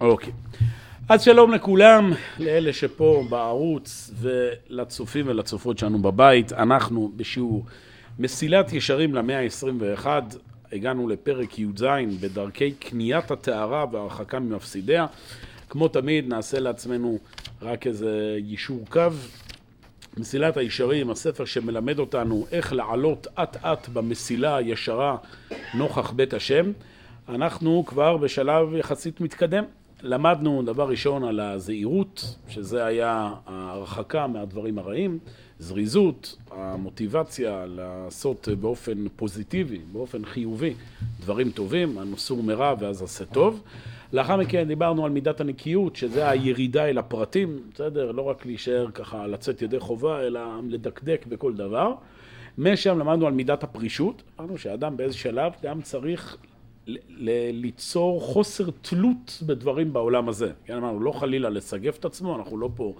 אוקיי. אז שלום לכולם, לאלה שפה בערוץ ולצופים ולצופות שלנו בבית. אנחנו בשיעור מסילת ישרים למאה ה-21, הגענו לפרק י"ז בדרכי קניית הטהרה והרחקה ממפסידיה. כמו תמיד נעשה לעצמנו רק איזה יישור קו. מסילת הישרים, הספר שמלמד אותנו איך לעלות אט אט במסילה הישרה נוכח בית השם. אנחנו כבר בשלב יחסית מתקדם. למדנו דבר ראשון על הזהירות, שזה היה ההרחקה מהדברים הרעים, זריזות, המוטיבציה לעשות באופן פוזיטיבי, באופן חיובי, דברים טובים, הנוסור מרע ואז עשה טוב. לאחר מכן דיברנו על מידת הנקיות, שזה הירידה אל הפרטים, בסדר? לא רק להישאר ככה, לצאת ידי חובה, אלא לדקדק בכל דבר. משם למדנו על מידת הפרישות, אמרנו שאדם באיזה שלב גם צריך ליצור חוסר תלות בדברים בעולם הזה. כן, אמרנו, לא חלילה לסגף את עצמו, אנחנו לא פה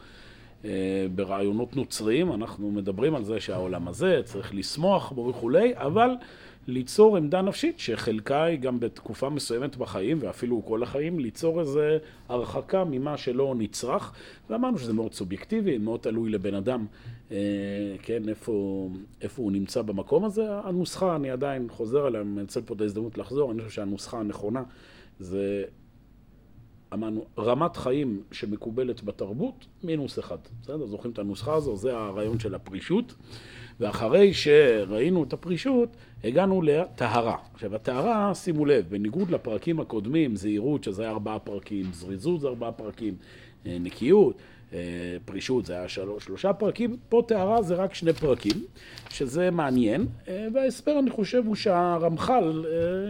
אה, ברעיונות נוצריים, אנחנו מדברים על זה שהעולם הזה צריך לשמוח בו וכולי, אבל ליצור עמדה נפשית שחלקה היא גם בתקופה מסוימת בחיים ואפילו כל החיים ליצור איזה הרחקה ממה שלא נצרך ואמרנו שזה מאוד סובייקטיבי, מאוד תלוי לבן אדם אה, כן, איפה, איפה הוא נמצא במקום הזה. הנוסחה, אני עדיין חוזר עליה, אני מנצל פה את ההזדמנות לחזור, אני חושב שהנוסחה הנכונה זה אמרנו, רמת חיים שמקובלת בתרבות, מינוס אחד. בסדר? זוכרים את הנוסחה הזו? זה הרעיון של הפרישות. ואחרי שראינו את הפרישות, הגענו לטהרה. עכשיו, הטהרה, שימו לב, בניגוד לפרקים הקודמים, זהירות, שזה היה ארבעה פרקים, זריזות זה ארבעה פרקים, אה, נקיות, אה, פרישות זה היה שלוש, שלושה פרקים, פה טהרה זה רק שני פרקים, שזה מעניין, אה, וההסבר אני חושב הוא שהרמח"ל,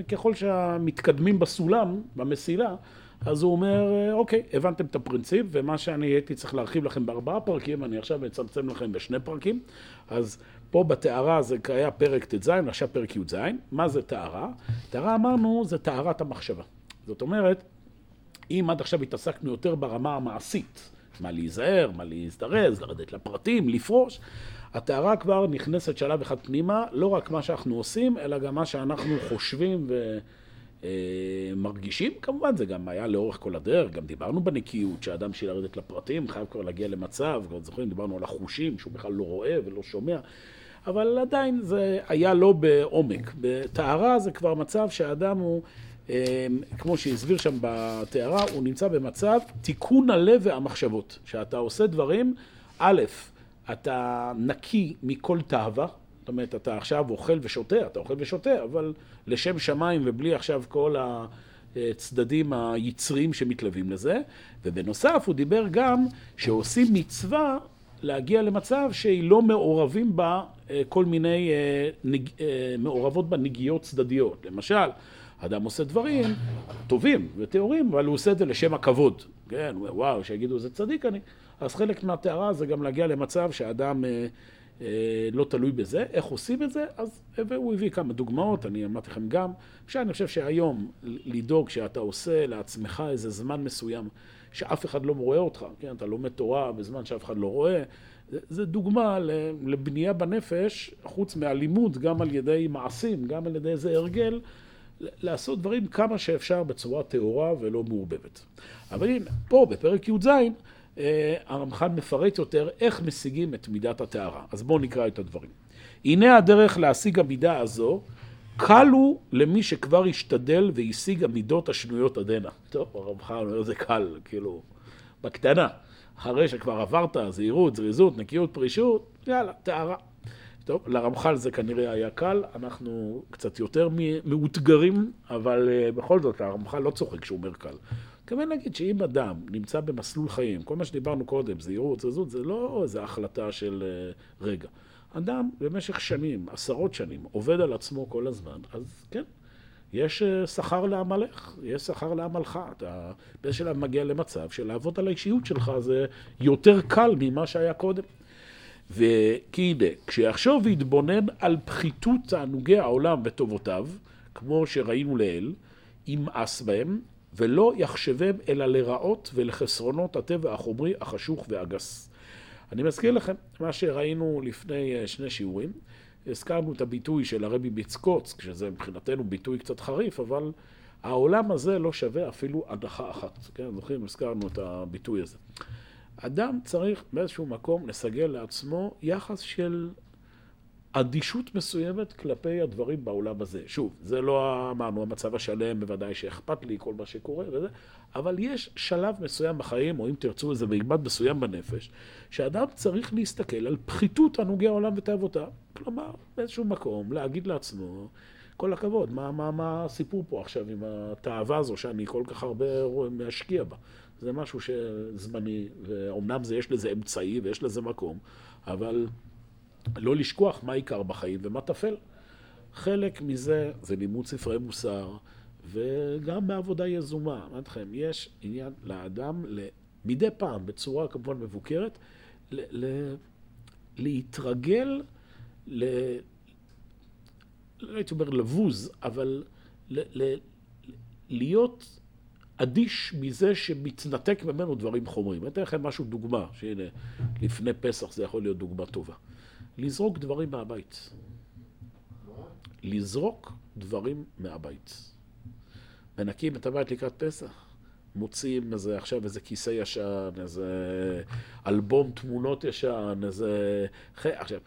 ככל שהמתקדמים בסולם, במסילה, אז הוא אומר, אוקיי, הבנתם את הפרינציפ, ומה שאני הייתי צריך להרחיב לכם בארבעה פרקים, אני עכשיו מצמצם לכם בשני פרקים. אז פה בטהרה זה היה פרק ט"ז, עכשיו פרק י"ז. מה זה טהרה? טהרה אמרנו זה טהרת המחשבה. זאת אומרת, אם עד עכשיו התעסקנו יותר ברמה המעשית, מה להיזהר, מה להזדרז, לרדת לפרטים, לפרוש, הטהרה כבר נכנסת שלב אחד פנימה, לא רק מה שאנחנו עושים, אלא גם מה שאנחנו חושבים ו... אה, מרגישים, כמובן זה גם היה לאורך כל הדרך, גם דיברנו בנקיות, שהאדם בשביל לרדת לפרטים חייב כבר להגיע למצב, כבר זוכרים, דיברנו על החושים, שהוא בכלל לא רואה ולא שומע, אבל עדיין זה היה לא בעומק. בטהרה זה כבר מצב שהאדם הוא, אה, כמו שהסביר שם בטהרה, הוא נמצא במצב תיקון הלב והמחשבות, שאתה עושה דברים, א', אתה נקי מכל תאווה, זאת אומרת, אתה עכשיו אוכל ושותה, אתה אוכל ושותה, אבל לשם שמיים ובלי עכשיו כל הצדדים היצריים שמתלווים לזה. ובנוסף, הוא דיבר גם שעושים מצווה להגיע למצב שהיא לא מעורבים בה אה, כל מיני, אה, נג... אה, מעורבות בה נגיעות צדדיות. למשל, אדם עושה דברים טובים וטהורים, אבל הוא עושה את זה לשם הכבוד. כן, וואו, שיגידו איזה צדיק אני. אז חלק מהטהרה זה גם להגיע למצב שאדם אה, לא תלוי בזה. איך עושים את זה? אז הוא הביא כמה דוגמאות, אני אמרתי לכם גם, שאני חושב שהיום לדאוג שאתה עושה לעצמך איזה זמן מסוים שאף אחד לא רואה אותך, כן? אתה לומד תורה בזמן שאף אחד לא רואה. זה דוגמה לבנייה בנפש, חוץ מהלימוד, גם על ידי מעשים, גם על ידי איזה הרגל, לעשות דברים כמה שאפשר בצורה טהורה ולא מעורבבת. אבל הנה, פה בפרק י"ז אה, הרמח"ל מפרט יותר איך משיגים את מידת הטהרה. אז בואו נקרא את הדברים. הנה הדרך להשיג המידה הזו, קל הוא למי שכבר השתדל והשיג המידות השנויות עדנה. טוב, הרמח"ל אומר זה קל, כאילו, בקטנה. אחרי שכבר עברת זהירות, זריזות, נקיות, פרישות, יאללה, טהרה. טוב, לרמח"ל זה כנראה היה קל, אנחנו קצת יותר מאותגרים, אבל uh, בכל זאת, הרמח"ל לא צוחק כשהוא אומר קל. מתכוון להגיד שאם אדם נמצא במסלול חיים, כל מה שדיברנו קודם, זהירות, זזות, זה לא איזו החלטה של uh, רגע. אדם במשך שנים, עשרות שנים, עובד על עצמו כל הזמן, אז כן, יש uh, שכר לעמלך, יש שכר לעמלך. אתה באיזשהו שלב מגיע למצב שלעבוד על האישיות שלך זה יותר קל ממה שהיה קודם. וכי הנה, כשיחשוב ויתבונן על פחיתות תענוגי העולם וטובותיו, כמו שראינו לעיל, ימאס בהם, ולא יחשבם אלא לרעות ולחסרונות הטבע החומרי, החשוך והגס. אני מזכיר לכם מה שראינו לפני אה, שני שיעורים. הזכרנו את הביטוי של הרבי ביצקוץ, שזה מבחינתנו ביטוי קצת חריף, אבל העולם הזה לא שווה אפילו הדחה אחת. כן, זוכרים, הזכרנו את הביטוי הזה. אדם צריך באיזשהו מקום לסגל לעצמו יחס של אדישות מסוימת כלפי הדברים בעולם הזה. שוב, זה לא אמרנו המצב השלם, בוודאי שאכפת לי כל מה שקורה וזה, אבל יש שלב מסוים בחיים, או אם תרצו איזה מימד מסוים בנפש, שאדם צריך להסתכל על פחיתות ענוגי העולם ותאבותיו. כלומר, באיזשהו מקום, להגיד לעצמו, כל הכבוד, מה, מה, מה הסיפור פה עכשיו עם התאווה הזו שאני כל כך הרבה משקיע בה? זה משהו שזמני, ואומנם זה, יש לזה אמצעי ויש לזה מקום, אבל לא לשכוח מה עיקר בחיים ומה טפל. חלק מזה זה לימוד ספרי מוסר, וגם בעבודה יזומה. אמרתי לכם, יש עניין לאדם, מדי פעם, בצורה כמובן מבוקרת, ל- ל- להתרגל, ל... לא הייתי אומר לבוז, אבל ל- ל- להיות אדיש מזה שמתנתק ממנו דברים חומרים. אני אתן לכם משהו, דוגמה, שהנה, לפני פסח זה יכול להיות דוגמה טובה. לזרוק דברים מהבית. לזרוק דברים מהבית. מנקים את הבית לקראת פסח. מוציאים איזה, עכשיו איזה כיסא ישן, איזה אלבום תמונות ישן, איזה... עכשיו,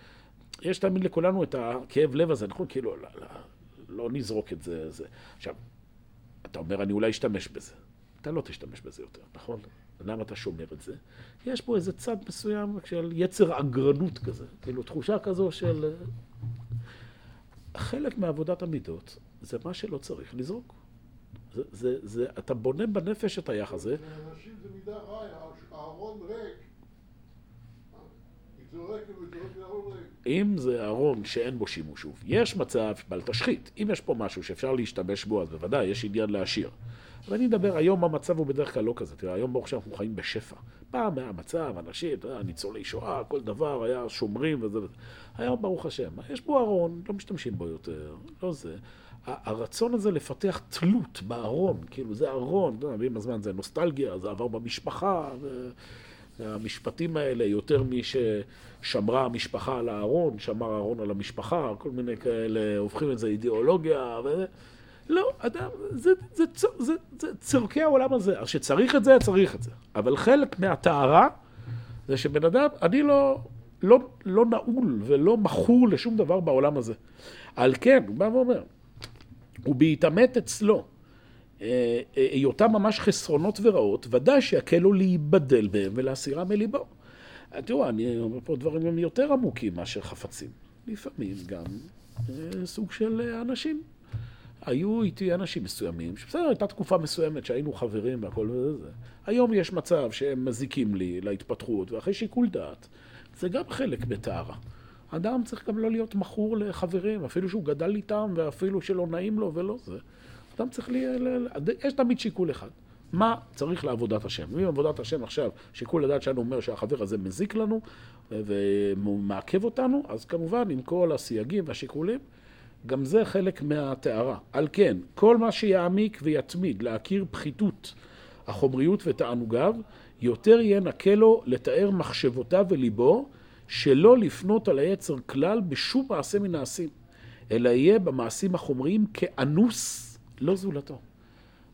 יש תמיד לכולנו את הכאב לב הזה, נכון? כאילו, לא, לא, לא נזרוק את זה, זה. עכשיו, אתה אומר, אני אולי אשתמש בזה. אתה לא תשתמש בזה יותר, נכון? למה אתה שומר את זה? יש פה איזה צד מסוים של יצר אגרנות כזה, כאילו תחושה כזו של... חלק מעבודת המידות זה מה שלא צריך לזרוק. זה, זה, זה, אתה בונה בנפש את היחס הזה. לאנשים זה מידה רע, הארון ריק. אם זה ארון שאין בו שימוש, שוב, יש מצב בל תשחית. אם יש פה משהו שאפשר להשתמש בו, אז בוודאי, יש עניין להשאיר. אבל אני מדבר, היום המצב הוא בדרך כלל לא כזה. תראה, היום ברוך השם אנחנו חיים בשפע. פעם היה מצב, אנשים, ניצולי שואה, כל דבר, היה שומרים וזה וזה. היום ברוך השם, יש בו ארון, לא משתמשים בו יותר, לא זה. הרצון הזה לפתח תלות בארון, כאילו זה ארון, אתה יודע, עם הזמן זה נוסטלגיה, זה עבר במשפחה, והמשפטים האלה, יותר מי ששמרה המשפחה על הארון, שמר הארון על המשפחה, כל מיני כאלה, הופכים את זה אידיאולוגיה, וזה. לא, אדם, זה, זה, זה, זה, זה צורכי העולם הזה. אז שצריך את זה, צריך את זה. אבל חלק מהטהרה זה שבן אדם, אני לא, לא, לא נעול ולא מכור לשום דבר בעולם הזה. על כן, הוא בא ואומר, הוא בהתעמת אצלו, היותם ממש חסרונות ורעות, ודאי שיקל לו להיבדל בהם ולהסירם מליבו. תראו, אני אומר פה דברים יותר עמוקים מאשר חפצים. לפעמים גם אה, סוג של אנשים. היו איתי אנשים מסוימים, שבסדר, הייתה תקופה מסוימת שהיינו חברים והכל וזה. היום יש מצב שהם מזיקים לי להתפתחות, ואחרי שיקול דעת, זה גם חלק בטהרה. אדם צריך גם לא להיות מכור לחברים, אפילו שהוא גדל איתם, ואפילו שלא נעים לו ולא זה. אדם צריך ל... יש תמיד שיקול אחד. מה צריך לעבודת השם? אם עבודת השם עכשיו, שיקול הדעת שלנו אומר שהחבר הזה מזיק לנו ומעכב אותנו, אז כמובן עם כל הסייגים והשיקולים, גם זה חלק מהטהרה. על כן, כל מה שיעמיק ויתמיד להכיר פחיתות החומריות ותענוגיו, יותר יהיה נקה לו לתאר מחשבותיו וליבו, שלא לפנות על היצר כלל בשום מעשה מן העשים, אלא יהיה במעשים החומריים כאנוס, לא זולתו.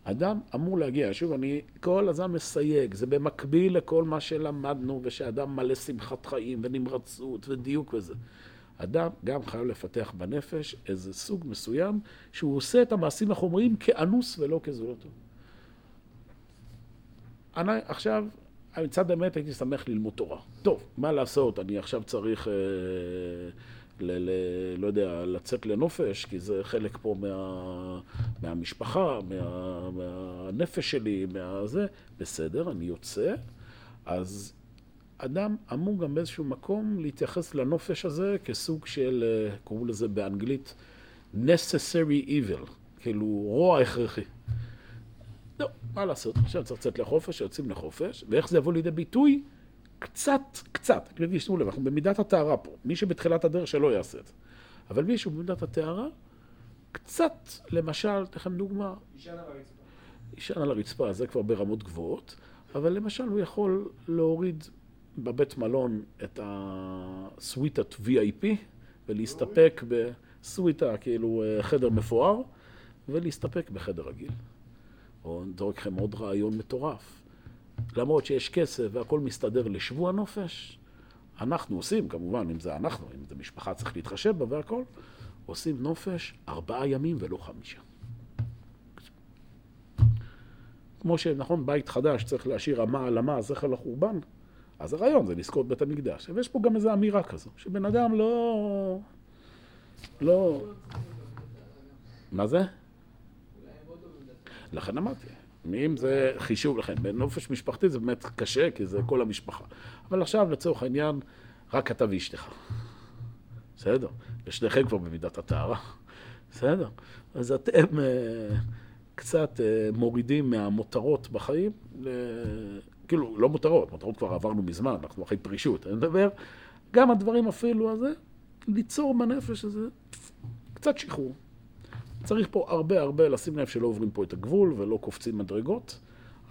אדם אמור להגיע, שוב, אני כל הזמן מסייג, זה במקביל לכל מה שלמדנו, ושאדם מלא שמחת חיים ונמרצות ודיוק וזה. אדם גם חייב לפתח בנפש איזה סוג מסוים שהוא עושה את המעשים החומריים כאנוס ולא כזולתו. אני עכשיו, מצד האמת הייתי שמח ללמוד תורה. טוב, מה לעשות, אני עכשיו צריך, אה, ל, ל, לא יודע, לצאת לנופש, כי זה חלק פה מה, מהמשפחה, מה, מהנפש שלי, מהזה. בסדר, אני יוצא, אז אדם אמור גם באיזשהו מקום להתייחס לנופש הזה כסוג של, אה, קראו לזה באנגלית, necessary evil, כאילו רוע הכרחי. לא, מה לעשות, עכשיו צריך לצאת לחופש, יוצאים לחופש, ואיך זה יבוא לידי ביטוי? קצת, קצת, אני שימו לב, אנחנו במידת הטהרה פה, מי שבתחילת הדרך שלא יעשה את זה. אבל מישהו במידת הטהרה, קצת, למשל, אתן לכם דוגמה. יישן על הרצפה. יישן על הרצפה, זה כבר ברמות גבוהות, אבל למשל הוא יכול להוריד בבית מלון את הסוויטת VIP ולהסתפק בסוויטה, כאילו חדר מפואר, ולהסתפק בחדר רגיל. או נזרוק לכם עוד רעיון מטורף. למרות שיש כסף והכל מסתדר לשבוע נופש, אנחנו עושים, כמובן, אם זה אנחנו, אם זה משפחה צריך להתחשב בה והכל, עושים נופש ארבעה ימים ולא חמישה. כמו שנכון, בית חדש צריך להשאיר אמה על אמה, זכר לחורבן, אז הרעיון זה לזכות בית המקדש. ויש פה גם איזו אמירה כזו, שבן אדם לא... לא... מה זה? לכן אמרתי, אם זה חישוב לכם, בנופש משפחתי זה באמת קשה, כי זה כל המשפחה. אבל עכשיו, לצורך העניין, רק אתה ואשתך. בסדר? ושניכם כבר במידת הטהרה. בסדר? אז אתם uh, קצת uh, מורידים מהמותרות בחיים, ל... כאילו, לא מותרות, מותרות כבר עברנו מזמן, אנחנו אחרי פרישות. אני מדבר, גם הדברים אפילו הזה, ליצור בנפש הזה קצת שחרור. צריך פה הרבה הרבה לשים לב שלא עוברים פה את הגבול ולא קופצים מדרגות,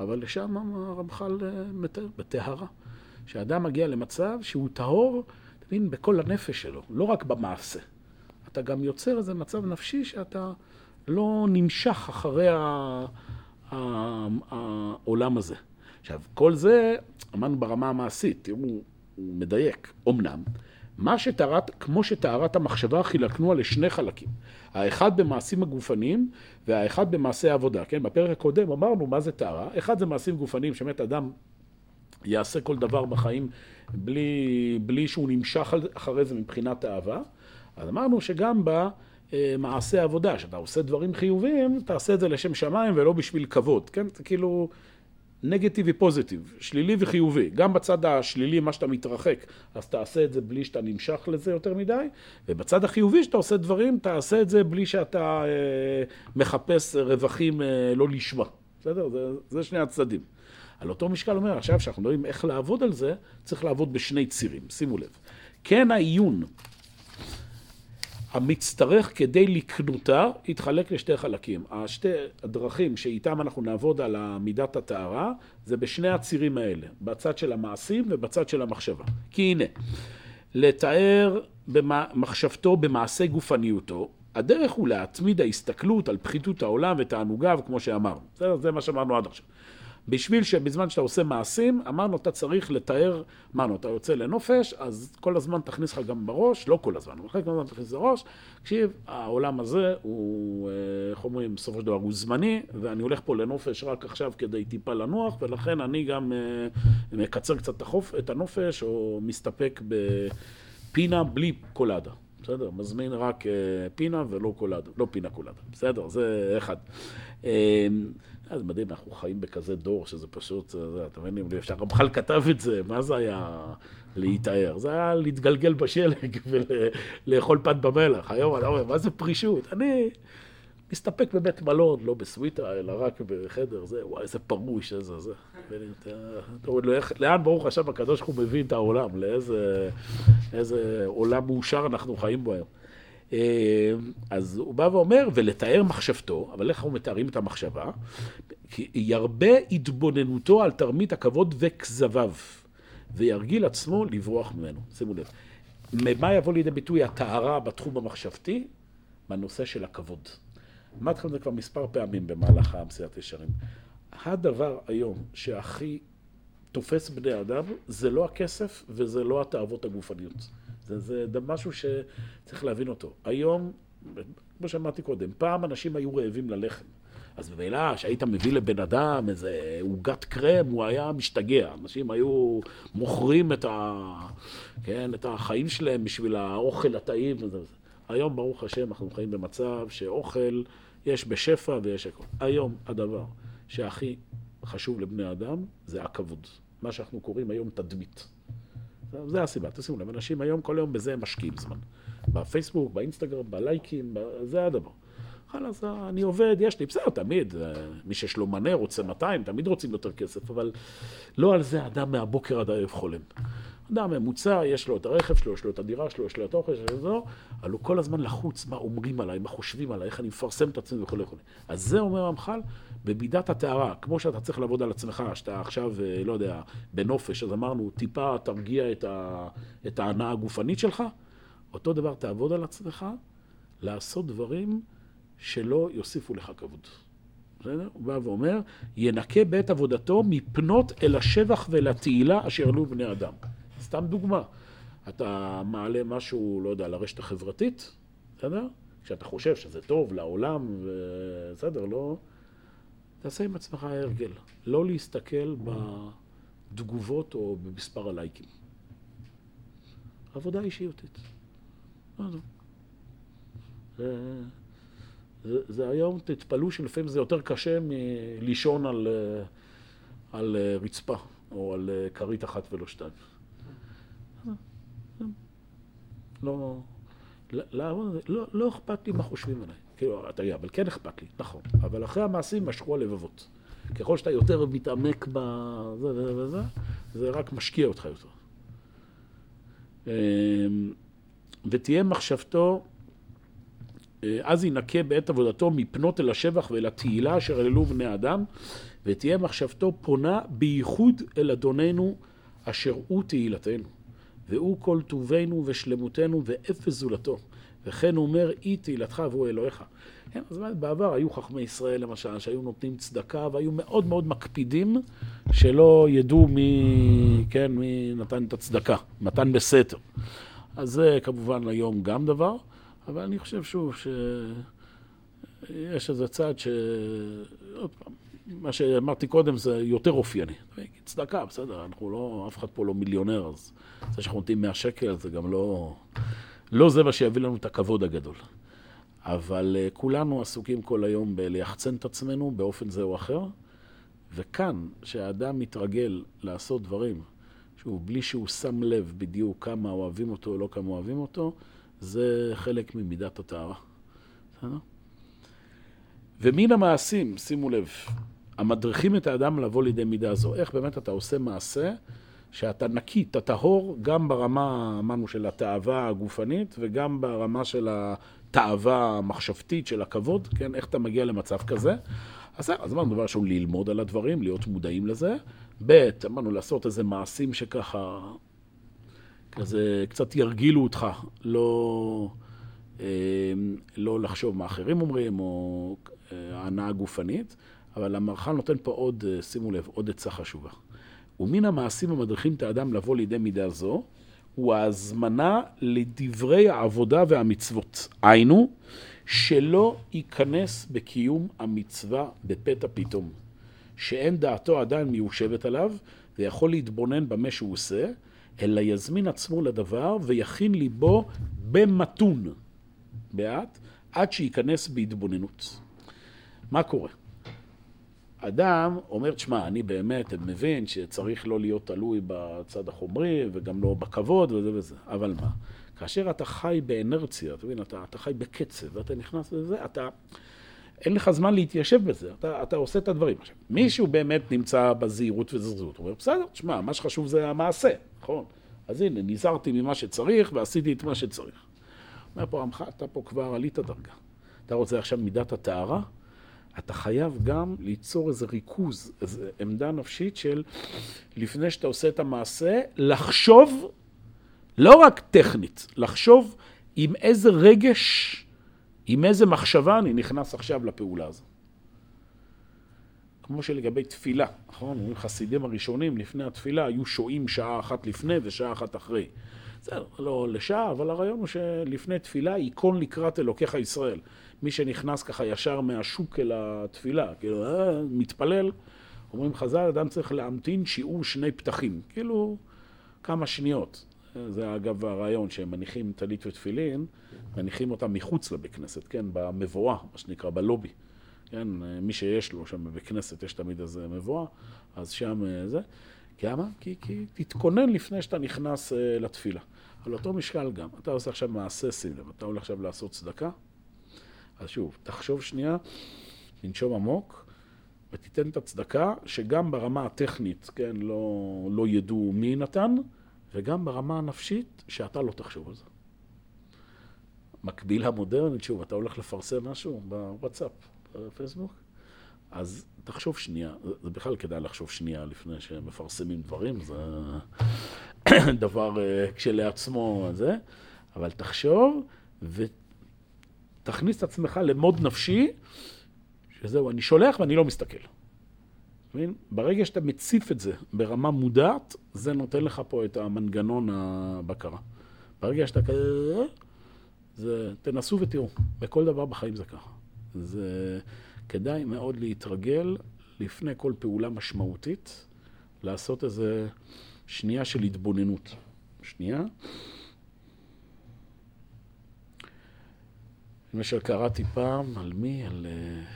אבל לשם הרמח"ל אה, מתאר, בטהרה. שאדם מגיע למצב שהוא טהור, אתה מבין, בכל הנפש שלו, לא רק במעשה. אתה גם יוצר איזה מצב נפשי שאתה לא נמשך אחרי העולם הזה. עכשיו, כל זה, אמרנו ברמה המעשית, תראו, הוא מדייק, אמנם. מה שטהרת, כמו שטהרת המחשבה חילקנוה לשני חלקים. האחד במעשים הגופניים והאחד במעשי העבודה. כן, בפרק הקודם אמרנו מה זה טהרה. אחד זה מעשים גופניים, שבאמת אדם יעשה כל דבר בחיים בלי, בלי שהוא נמשך אחרי זה מבחינת אהבה. אז אמרנו שגם במעשה עבודה, שאתה עושה דברים חיוביים, תעשה את זה לשם שמיים ולא בשביל כבוד, כן? זה כאילו נגטיבי פוזיטיב, שלילי וחיובי. גם בצד השלילי, מה שאתה מתרחק, אז תעשה את זה בלי שאתה נמשך לזה יותר מדי, ובצד החיובי, שאתה עושה דברים, תעשה את זה בלי שאתה אה, מחפש רווחים אה, לא לשמה. בסדר? זה, זה שני הצדדים. על אותו משקל אומר, עכשיו שאנחנו יודעים איך לעבוד על זה, צריך לעבוד בשני צירים, שימו לב. כן העיון המצטרך כדי לקנותה יתחלק לשתי חלקים. השתי הדרכים שאיתם אנחנו נעבוד על מידת הטהרה זה בשני הצירים האלה, בצד של המעשים ובצד של המחשבה. כי הנה, לתאר במחשבתו במעשה גופניותו, הדרך הוא להתמיד ההסתכלות על פחיתות העולם ותענוגיו, כמו שאמרנו. בסדר? זה מה שאמרנו עד עכשיו. בשביל שבזמן שאתה עושה מעשים, אמרנו, אתה צריך לתאר, אמרנו, אתה יוצא לנופש, אז כל הזמן תכניס לך גם בראש, לא כל הזמן, אבל חלק מהזמן תכניס לראש, תקשיב, העולם הזה הוא, אה, איך אומרים, בסופו של דבר הוא זמני, ואני הולך פה לנופש רק עכשיו כדי טיפה לנוח, ולכן אני גם אה, מקצר קצת את הנופש, או מסתפק בפינה בלי קולדה. בסדר? מזמין רק אה, פינה ולא קולדה, לא פינה קולדה, בסדר? זה אחד. זה מדהים, אנחנו חיים בכזה דור שזה פשוט, זה, אתה מבין, אפשר, רמח"ל כתב את זה, מה זה היה להתאר? זה היה להתגלגל בשלג ולאכול פת במלח. היום אני אומר, מה זה פרישות? אני מסתפק בבית מלון, לא בסוויטה, אלא רק בחדר, זה, וואי, איזה פרוש, איזה זה. לאן ברוך השם הקדוש ברוך הוא מביא את העולם, לאיזה עולם מאושר אנחנו חיים בו היום. אה, אז הוא בא ואומר, ולתאר מחשבתו, אבל איך אנחנו מתארים את המחשבה? כי ירבה התבוננותו על תרמית הכבוד וכזביו, וירגיל עצמו לברוח ממנו. שימו לב. ממה יבוא לידי ביטוי הטהרה בתחום המחשבתי? בנושא של הכבוד. אמרתי לכם את זה כבר מספר פעמים במהלך המסיעת ישרים. הדבר היום שהכי תופס בני אדם זה לא הכסף וזה לא התאוות הגופניות. זה, זה משהו שצריך להבין אותו. היום, כמו שאמרתי קודם, פעם אנשים היו רעבים ללחם. אז ממילא, כשהיית מביא לבן אדם איזה עוגת קרם, הוא היה משתגע. אנשים היו מוכרים את, ה... כן, את החיים שלהם בשביל האוכל הטעים. וזה. היום, ברוך השם, אנחנו חיים במצב שאוכל יש בשפע ויש הכול. היום הדבר שהכי חשוב לבני אדם זה הכבוד. מה שאנחנו קוראים היום תדמית. זה הסיבה, תשימו לב, אנשים היום כל היום בזה משקיעים זמן. בפייסבוק, באינסטגרם, בלייקים, זה הדבר. חלאס, אני עובד, יש לי, בסדר, תמיד, אה, מי שיש לו מנה רוצה 200, תמיד רוצים יותר כסף, אבל לא על זה אדם מהבוקר עד הערב חולם. אדם ממוצע, יש לו את הרכב שלו, יש לו את הדירה שלו, יש לו את האוכל שלו, אבל הוא כל הזמן לחוץ, מה אומרים עליי, מה חושבים עליי, איך אני מפרסם את עצמי וכו' וכו'. אז זה אומר המח"ל, במידת הטהרה, כמו שאתה צריך לעבוד על עצמך, שאתה עכשיו, אה, לא יודע, בנופש, אז אמרנו, טיפה תרגיע את, ה, את ההנאה הגופנית שלך, אותו דבר תעבוד על עצמך, לעשות דברים שלא יוסיפו לך כבוד. בסדר? הוא בא ואומר, ינקה בעת עבודתו מפנות אל השבח ואל התהילה אשר עלו בני אדם. סתם דוגמה, אתה מעלה משהו, לא יודע, לרשת החברתית, בסדר? כשאתה חושב שזה טוב לעולם, בסדר, לא... תעשה עם עצמך הרגל, לא להסתכל בתגובות או במספר הלייקים. עבודה אישיותית. לא, זה, זה היום, תתפלאו שלפעמים זה יותר קשה מלישון על, על רצפה או על כרית אחת ולא שתיים. לא, לא, לא, לא אכפת לי מה חושבים עליי. כאילו, יודע, אבל כן אכפת לי, נכון. אבל אחרי המעשים משכו הלבבות. ככל שאתה יותר מתעמק בזה וזה, זה רק משקיע אותך יותר. אמ, ותהיה מחשבתו, אה, אז ינקה בעת עבודתו מפנות אל השבח ואל התהילה אשר העלו בני אדם, ותהיה מחשבתו פונה בייחוד אל אדוננו אשר הוא תהילתנו, והוא כל טובנו ושלמותנו ואפס זולתו. וכן אומר, אי תהילתך והוא אלוהיך. כן, אז בעבר היו חכמי ישראל למשל, שהיו נותנים צדקה והיו מאוד מאוד מקפידים שלא ידעו מי, כן, מי נתן את הצדקה, מתן בסתר. אז זה כמובן היום גם דבר, אבל אני חושב שוב שיש איזה צד ש... עוד פעם, מה שאמרתי קודם זה יותר אופייני. צדקה, בסדר, אנחנו לא, אף אחד פה לא מיליונר, אז זה שאנחנו נותנים 100 שקל זה גם לא... לא זה מה שיביא לנו את הכבוד הגדול. אבל uh, כולנו עסוקים כל היום בלייחצן את עצמנו באופן זה או אחר, וכאן, שהאדם מתרגל לעשות דברים, שוב, בלי שהוא שם לב בדיוק כמה אוהבים אותו או לא כמה אוהבים אותו, זה חלק ממידת הטהרה. ומן המעשים, שימו לב, המדריכים את האדם לבוא לידי מידה זו. איך באמת אתה עושה מעשה שאתה נקי, אתה טהור, גם ברמה, אמרנו, של התאווה הגופנית, וגם ברמה של התאווה המחשבתית, של הכבוד, כן? איך אתה מגיע למצב כזה. אז אז אמרנו דבר ראשון, ללמוד על הדברים, להיות מודעים לזה. ב', אמרנו, לעשות איזה מעשים שככה, כזה, קצת ירגילו אותך, לא, אה, לא לחשוב מה אחרים אומרים, או אה, הנאה גופנית. אבל המרח"ל נותן פה עוד, אה, שימו לב, עוד עצה חשובה. ומן המעשים המדריכים את האדם לבוא לידי מידה זו, הוא ההזמנה לדברי העבודה והמצוות. היינו, שלא ייכנס בקיום המצווה בפתע פתאום, שאין דעתו עדיין מיושבת עליו, ויכול להתבונן במה שהוא עושה, אלא יזמין עצמו לדבר ויכין ליבו במתון, באט, עד שייכנס בהתבוננות. מה קורה? אדם אומר, תשמע, אני באמת מבין שצריך לא להיות תלוי בצד החומרי וגם לא בכבוד וזה וזה, אבל מה? כאשר אתה חי באנרציה, אתה מבין, אתה, אתה חי בקצב ואתה נכנס לזה, אתה... אין לך זמן להתיישב בזה, אתה, אתה עושה את הדברים. עכשיו, מישהו באמת נמצא בזהירות וזריזות, הוא אומר, בסדר, תשמע, מה שחשוב זה המעשה, נכון? אז הנה, נזהרתי ממה שצריך ועשיתי את מה שצריך. אומר פה עמך, אתה פה כבר עלית דרגה. אתה רוצה עכשיו מידת הטהרה? אתה חייב גם ליצור איזה ריכוז, איזו עמדה נפשית של לפני שאתה עושה את המעשה, לחשוב, לא רק טכנית, לחשוב עם איזה רגש, עם איזה מחשבה אני נכנס עכשיו לפעולה הזו. כמו שלגבי תפילה, נכון? חסידים הראשונים לפני התפילה היו שוהים שעה אחת לפני ושעה אחת אחרי. זה לא לשעה, אבל הרעיון הוא שלפני תפילה ייכון לקראת אלוקיך ישראל. מי שנכנס ככה ישר מהשוק אל התפילה, כאילו, אה, מתפלל, אומרים חז"ל, אדם צריך להמתין שיעור שני פתחים, כאילו כמה שניות. זה אגב הרעיון, שהם מניחים טלית ותפילין, מניחים אותם מחוץ לבית כנסת, כן, במבואה, מה שנקרא, בלובי. כן, מי שיש לו שם בבית כנסת, יש תמיד איזה מבואה, אז שם אה, זה. למה? כי, כי תתכונן לפני שאתה נכנס uh, לתפילה. על אותו משקל גם. אתה עושה עכשיו מעשה, שים לב, אתה הולך עכשיו לעשות צדקה, אז שוב, תחשוב שנייה, לנשום עמוק, ותיתן את הצדקה, שגם ברמה הטכנית, כן, לא, לא ידעו מי נתן, וגם ברמה הנפשית, שאתה לא תחשוב על זה. מקבילה מודרנית, שוב, אתה הולך לפרסם משהו בוואטסאפ, בפייסבוק, אז תחשוב שנייה, זה בכלל כדאי לחשוב שנייה לפני שמפרסמים דברים, זה דבר uh, כשלעצמו זה, אבל תחשוב, ו... תכניס את עצמך למוד נפשי, שזהו, אני שולח ואני לא מסתכל. מבין? ברגע שאתה מציף את זה ברמה מודעת, זה נותן לך פה את המנגנון הבקרה. ברגע שאתה כזה, זה, תנסו ותראו, בכל דבר בחיים זה ככה. זה כדאי מאוד להתרגל לפני כל פעולה משמעותית, לעשות איזה שנייה של התבוננות. שנייה. למשל קראתי פעם, על מי? על... Uh,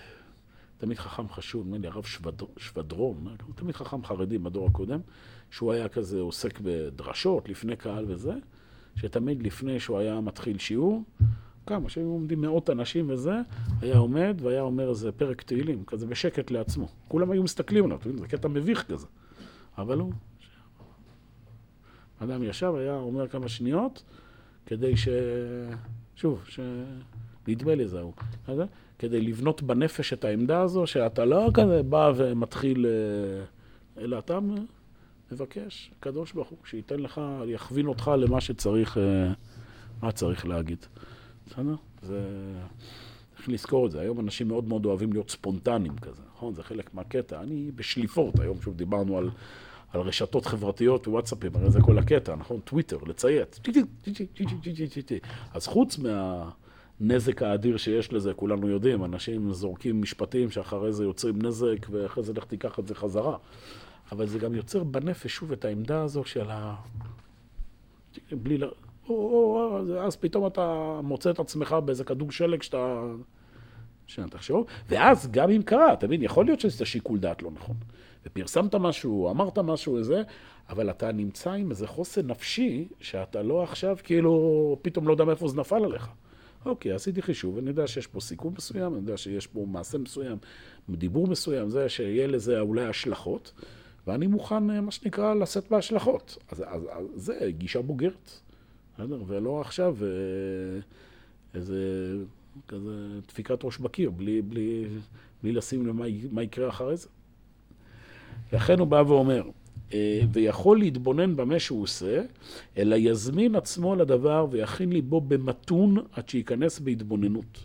תמיד חכם חשוב, נדמה לי הרב שבדרון, הוא תמיד חכם חרדי בדור הקודם, שהוא היה כזה עוסק בדרשות לפני קהל וזה, שתמיד לפני שהוא היה מתחיל שיעור, כמה, שהיו עומדים מאות אנשים וזה, היה עומד והיה אומר איזה פרק תהילים, כזה בשקט לעצמו. כולם היו מסתכלים עליו, זה קטע מביך כזה. אבל הוא, אדם ישב, היה אומר כמה שניות, כדי ש... שוב, ש... נדמה לי זהו. כדי לבנות בנפש את העמדה הזו, שאתה לא כזה בא ומתחיל, אה, אלא אתה מבקש, הקדוש ברוך הוא, שייתן לך, יכווין אותך למה שצריך, אה, מה צריך להגיד. בסדר? זה... צריך לזכור את זה. היום אנשים מאוד מאוד אוהבים להיות ספונטניים כזה, נכון? זה חלק מהקטע. אני בשליפות, היום שוב דיברנו על, על רשתות חברתיות ווואטסאפים, הרי זה כל הקטע, נכון? טוויטר, לצייץ. אז חוץ מה... הנזק האדיר שיש לזה, כולנו יודעים, אנשים זורקים משפטים שאחרי זה יוצרים נזק, ואחרי זה לך תיקח את זה חזרה. אבל זה גם יוצר בנפש שוב את העמדה הזו של ה... בלי ל... או, או, או, אז פתאום אתה מוצא את עצמך באיזה כדור שלג שאתה... שנייה, תחשוב. ואז גם אם קרה, אתה מבין, יכול להיות שזה שיקול דעת לא נכון. ופרסמת משהו, אמרת משהו וזה, אבל אתה נמצא עם איזה חוסן נפשי, שאתה לא עכשיו כאילו, פתאום לא יודע מאיפה זה נפל עליך. אוקיי, עשיתי חישוב, אני יודע שיש פה סיכום מסוים, אני יודע שיש פה מעשה מסוים, דיבור מסוים, זה שיהיה לזה אולי השלכות, ואני מוכן, אה, מה שנקרא, לשאת בהשלכות. אז, אז, אז זה גישה בוגרת, בסדר? ולא עכשיו אה, איזה כזה דפיקת ראש בקיר, בלי, בלי, בלי לשים למה מה יקרה אחרי זה. לכן הוא בא ואומר, ויכול להתבונן במה שהוא עושה, אלא יזמין עצמו לדבר ויכין ליבו במתון עד שייכנס בהתבוננות.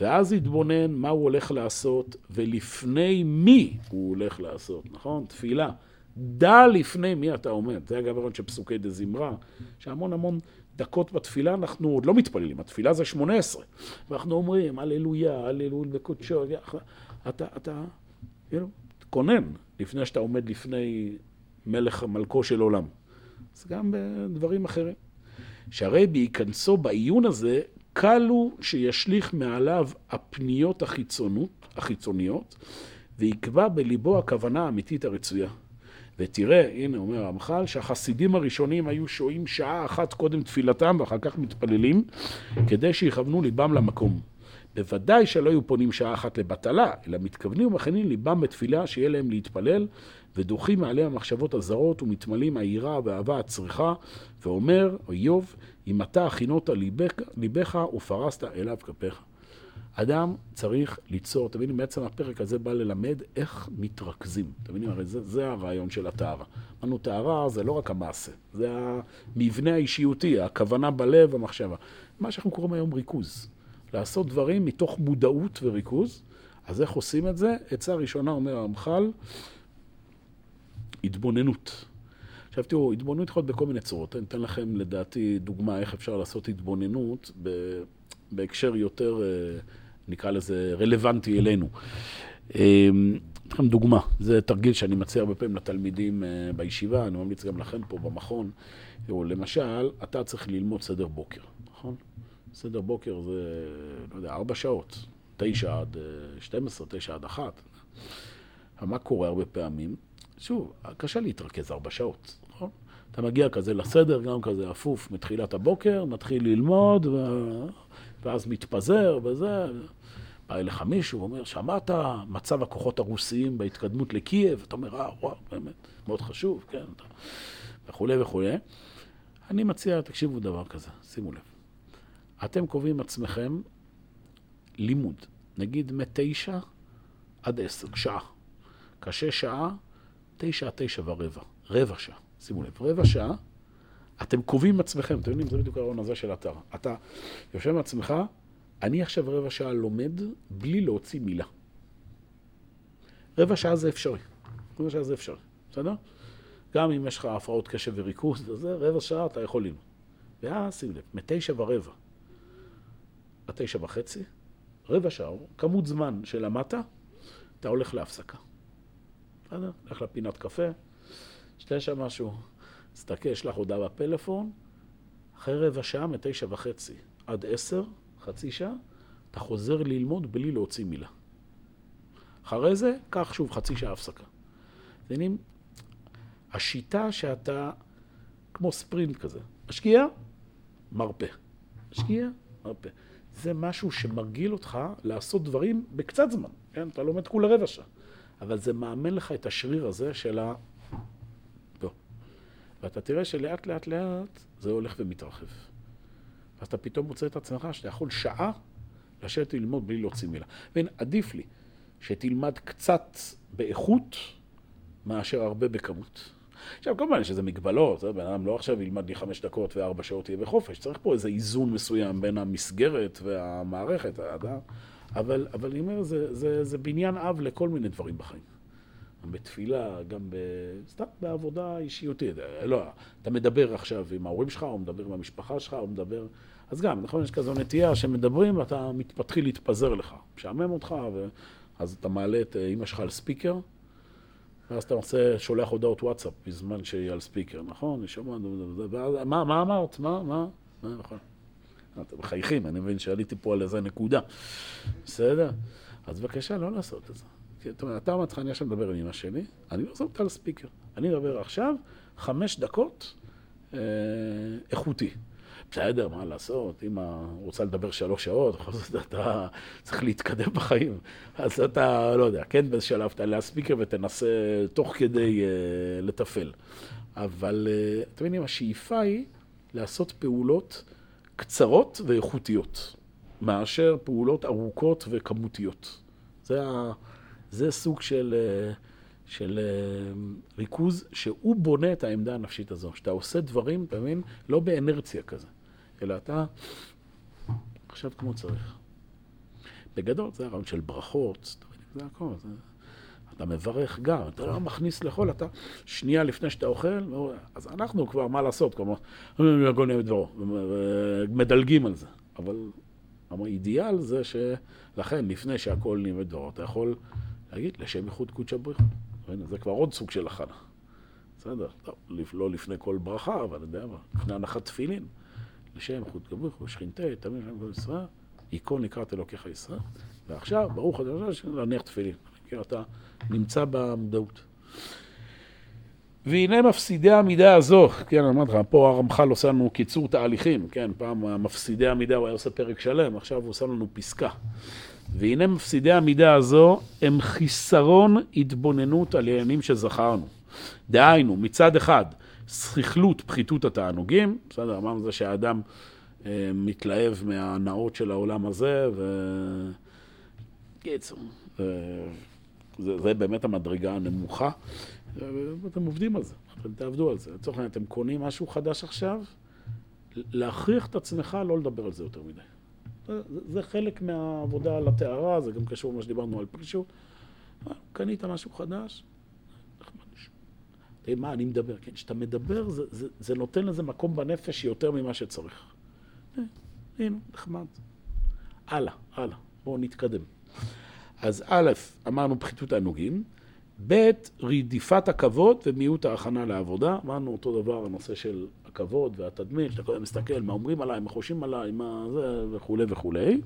ואז יתבונן מה הוא הולך לעשות ולפני מי הוא הולך לעשות, נכון? תפילה. דע לפני מי אתה עומד. זה אגב הרעיון של פסוקי דה זמרה, שהמון המון דקות בתפילה אנחנו עוד לא מתפללים, התפילה זה שמונה עשרה. ואנחנו אומרים, הללויה, הללול בקודשו, אתה, אתה, כונן לפני שאתה עומד לפני מלך מלכו של עולם. אז גם בדברים אחרים. שהרי בהיכנסו בעיון הזה, קל הוא שישליך מעליו הפניות החיצונות, החיצוניות, ויקבע בליבו הכוונה האמיתית הרצויה. ותראה, הנה אומר הרמח"ל, שהחסידים הראשונים היו שוהים שעה אחת קודם תפילתם ואחר כך מתפללים, כדי שיכוונו ליבם למקום. בוודאי שלא היו פונים שעה אחת לבטלה, אלא מתכוונים ומכינים ליבם בתפילה שיהיה להם להתפלל, ודוחים מעליהם המחשבות הזרות ומתמלאים היראה והאהבה הצריכה, ואומר, איוב, אם אתה הכינות ליבך, ופרסת אליו כפיך. אדם צריך ליצור, מבינים, בעצם הפרק הזה בא ללמד איך מתרכזים. מבינים, הרי זה, זה הרעיון של הטהרה. אמרנו, טהרה זה לא רק המעשה, זה המבנה האישיותי, הכוונה בלב, המחשבה. מה שאנחנו קוראים היום ריכוז. לעשות דברים מתוך מודעות וריכוז. אז איך עושים את זה? עצה ראשונה, אומר הרמח"ל, התבוננות. עכשיו תראו, התבוננות יכולה להיות בכל מיני צורות. אני אתן לכם לדעתי דוגמה איך אפשר לעשות התבוננות בהקשר יותר, אה, נקרא לזה, רלוונטי אלינו. אה, אתן לכם דוגמה, זה תרגיל שאני מציע הרבה פעמים לתלמידים אה, בישיבה, אני ממליץ גם לכם פה במכון. תראו, למשל, אתה צריך ללמוד סדר בוקר, נכון? סדר בוקר זה, לא יודע, ארבע שעות, תשע עד שתים עשרה, תשע עד אחת. מה קורה הרבה פעמים? שוב, קשה להתרכז ארבע שעות, נכון? אתה מגיע כזה לסדר, גם כזה אפוף מתחילת הבוקר, מתחיל ללמוד, ו... ואז מתפזר וזה. בא אליך מישהו ואומר, שמעת מצב הכוחות הרוסיים בהתקדמות לקייב? אתה אומר, אה, וואו, באמת, מאוד חשוב, כן, וכולי וכולי. אני מציע, תקשיבו דבר כזה, שימו לב. אתם קובעים עצמכם לימוד, נגיד מתשע עד עשר, שעה. קשה שעה, תשע תשע ורבע, רבע שעה. שימו לב, רבע שעה, אתם קובעים עצמכם, אתם יודעים, זה בדיוק הרעיון הזה של אתר. אתה יושב עם עצמך, אני עכשיו רבע שעה לומד בלי להוציא מילה. רבע שעה זה אפשרי. רבע שעה זה אפשרי, בסדר? גם אם יש לך הפרעות קשב וריכוז, זה רבע שעה אתה יכול ללמוד. ואז שים לב, מתשע ורבע עד תשע וחצי, רבע שעה, כמות זמן שלמדת, אתה הולך להפסקה. בסדר? לך לפינת קפה, שתה שם משהו, תסתכל, יש לך הודעה בפלאפון, אחרי רבע שעה, מתשע וחצי עד עשר, חצי שעה, אתה חוזר ללמוד בלי להוציא מילה. אחרי זה, קח שוב חצי שעה הפסקה. מבינים? השיטה שאתה, כמו ספרינט כזה, משקיע, מרפא. משקיע, מרפא. זה משהו שמרגיל אותך לעשות דברים בקצת זמן, כן? אתה לומד כולה רבע שעה. אבל זה מאמן לך את השריר הזה של ה... פה. ואתה תראה שלאט לאט לאט זה הולך ומתרחב. ואז אתה פתאום מוצא את עצמך שאתה יכול שעה לשבת ללמוד בלי להוציא מילה. והנה, עדיף לי שתלמד קצת באיכות מאשר הרבה בכמות. עכשיו, כמובן יש איזה מגבלות, בן אדם לא עכשיו ילמד לי חמש דקות וארבע שעות יהיה בחופש, צריך פה איזה איזון מסוים בין המסגרת והמערכת, האדם. אבל, אבל אני אומר, זה, זה, זה בניין אב לכל מיני דברים בחיים. גם בתפילה, גם ב... סתם בעבודה אישיותית. לא, אתה מדבר עכשיו עם ההורים שלך, או מדבר עם המשפחה שלך, או מדבר... אז גם, נכון, יש כזו נטייה שמדברים ואתה מתחיל להתפזר לך. משעמם אותך, ו... אז אתה מעלה את אימא שלך על ספיקר, ואז אתה עושה, שולח הודעות וואטסאפ בזמן שהיא על ספיקר, נכון? אני שומע, מה, מה אמרת? מה, מה? נכון. אתם מחייכים, אני מבין שעליתי פה על איזה נקודה. בסדר? אז בבקשה, לא לעשות את זה. זאת אומרת, אתה אומר לך, אני עכשיו מדבר עם אמא שלי, אני לא שם על ספיקר. אני מדבר עכשיו חמש דקות אה, איכותי. בסדר, מה לעשות, אמא רוצה לדבר שלוש שעות, בכל זאת אתה צריך להתקדם בחיים. אז אתה, לא יודע, כן באיזה שלב תעלה הספיקר ותנסה תוך כדי uh, לתפעל. אבל uh, אתם מבינים, השאיפה היא לעשות פעולות קצרות ואיכותיות, מאשר פעולות ארוכות וכמותיות. זה, ה, זה סוג של, אה, של ריכוז שהוא בונה את העמדה הנפשית הזו. שאתה עושה דברים, אתה מבין? לא באנרציה כזה. אלא אתה עכשיו כמו צריך. בגדול זה הרעיון של ברכות, זה הכל. זה... אתה מברך גם, אתה לא מכניס לאכול, אתה שנייה לפני שאתה אוכל, אז אנחנו כבר, מה לעשות, כלומר, מדלגים על זה. אבל האידיאל זה שלכן, לפני שהכל נהיה דברו, אתה יכול להגיד לשם ייחוד קודשא בריך. זה כבר עוד סוג של הכנה. בסדר, לא לפני כל ברכה, אבל אני יודע מה, לפני הנחת תפילין. לשם חוט גבוך ושכינתה, תמיד שם כל ישראל, ייכון לקראת אלוקיך ישראל. ועכשיו, ברוך אתה להניח תפילין. כי אתה נמצא במודעות. והנה מפסידי המידה הזו, כן, אני אומר לך, פה הרמח"ל עושה לנו קיצור תהליכים, כן, פעם מפסידי המידה הוא היה עושה פרק שלם, עכשיו הוא עושה לנו פסקה. והנה מפסידי המידה הזו הם חיסרון התבוננות על העניינים שזכרנו. דהיינו, מצד אחד, סכלות פחיתות התענוגים, בסדר, אמרנו זה שהאדם אה, מתלהב מהנאות של העולם הזה, ו... קיצור, זה, זה באמת המדרגה הנמוכה, ואתם עובדים על זה, אתם תעבדו על זה. לצורך העניין, אתם קונים משהו חדש עכשיו, להכריח את עצמך לא לדבר על זה יותר מדי. זה, זה חלק מהעבודה על הטהרה, זה גם קשור למה שדיברנו על פרישות. קנית משהו חדש, מה אני מדבר? כן, כשאתה מדבר, זה, זה, זה נותן לזה מקום בנפש יותר ממה שצריך. אה, הנה, נחמד. הלאה, הלאה, בואו נתקדם. אז א', אמרנו פחיתות הענוגים, ב', רדיפת הכבוד ומיעוט ההכנה לעבודה. אמרנו אותו דבר, הנושא של הכבוד והתדמית, שאתה קודם מסתכל מה אומרים עליי, מה חושבים עליי, מה זה וכולי וכולי.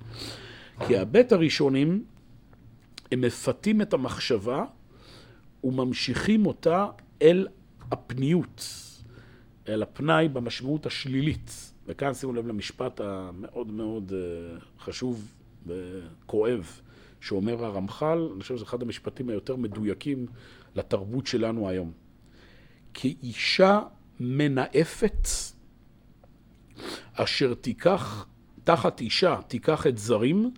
כי הב' הראשונים, הם מפתים את המחשבה וממשיכים אותה אל הפניות, אל הפנאי במשמעות השלילית. וכאן שימו לב למשפט המאוד מאוד אה, חשוב וכואב שאומר הרמח"ל, אני חושב שזה אחד המשפטים היותר מדויקים לתרבות שלנו היום. כאישה מנאפת אשר תיקח, תחת אישה תיקח את זרים,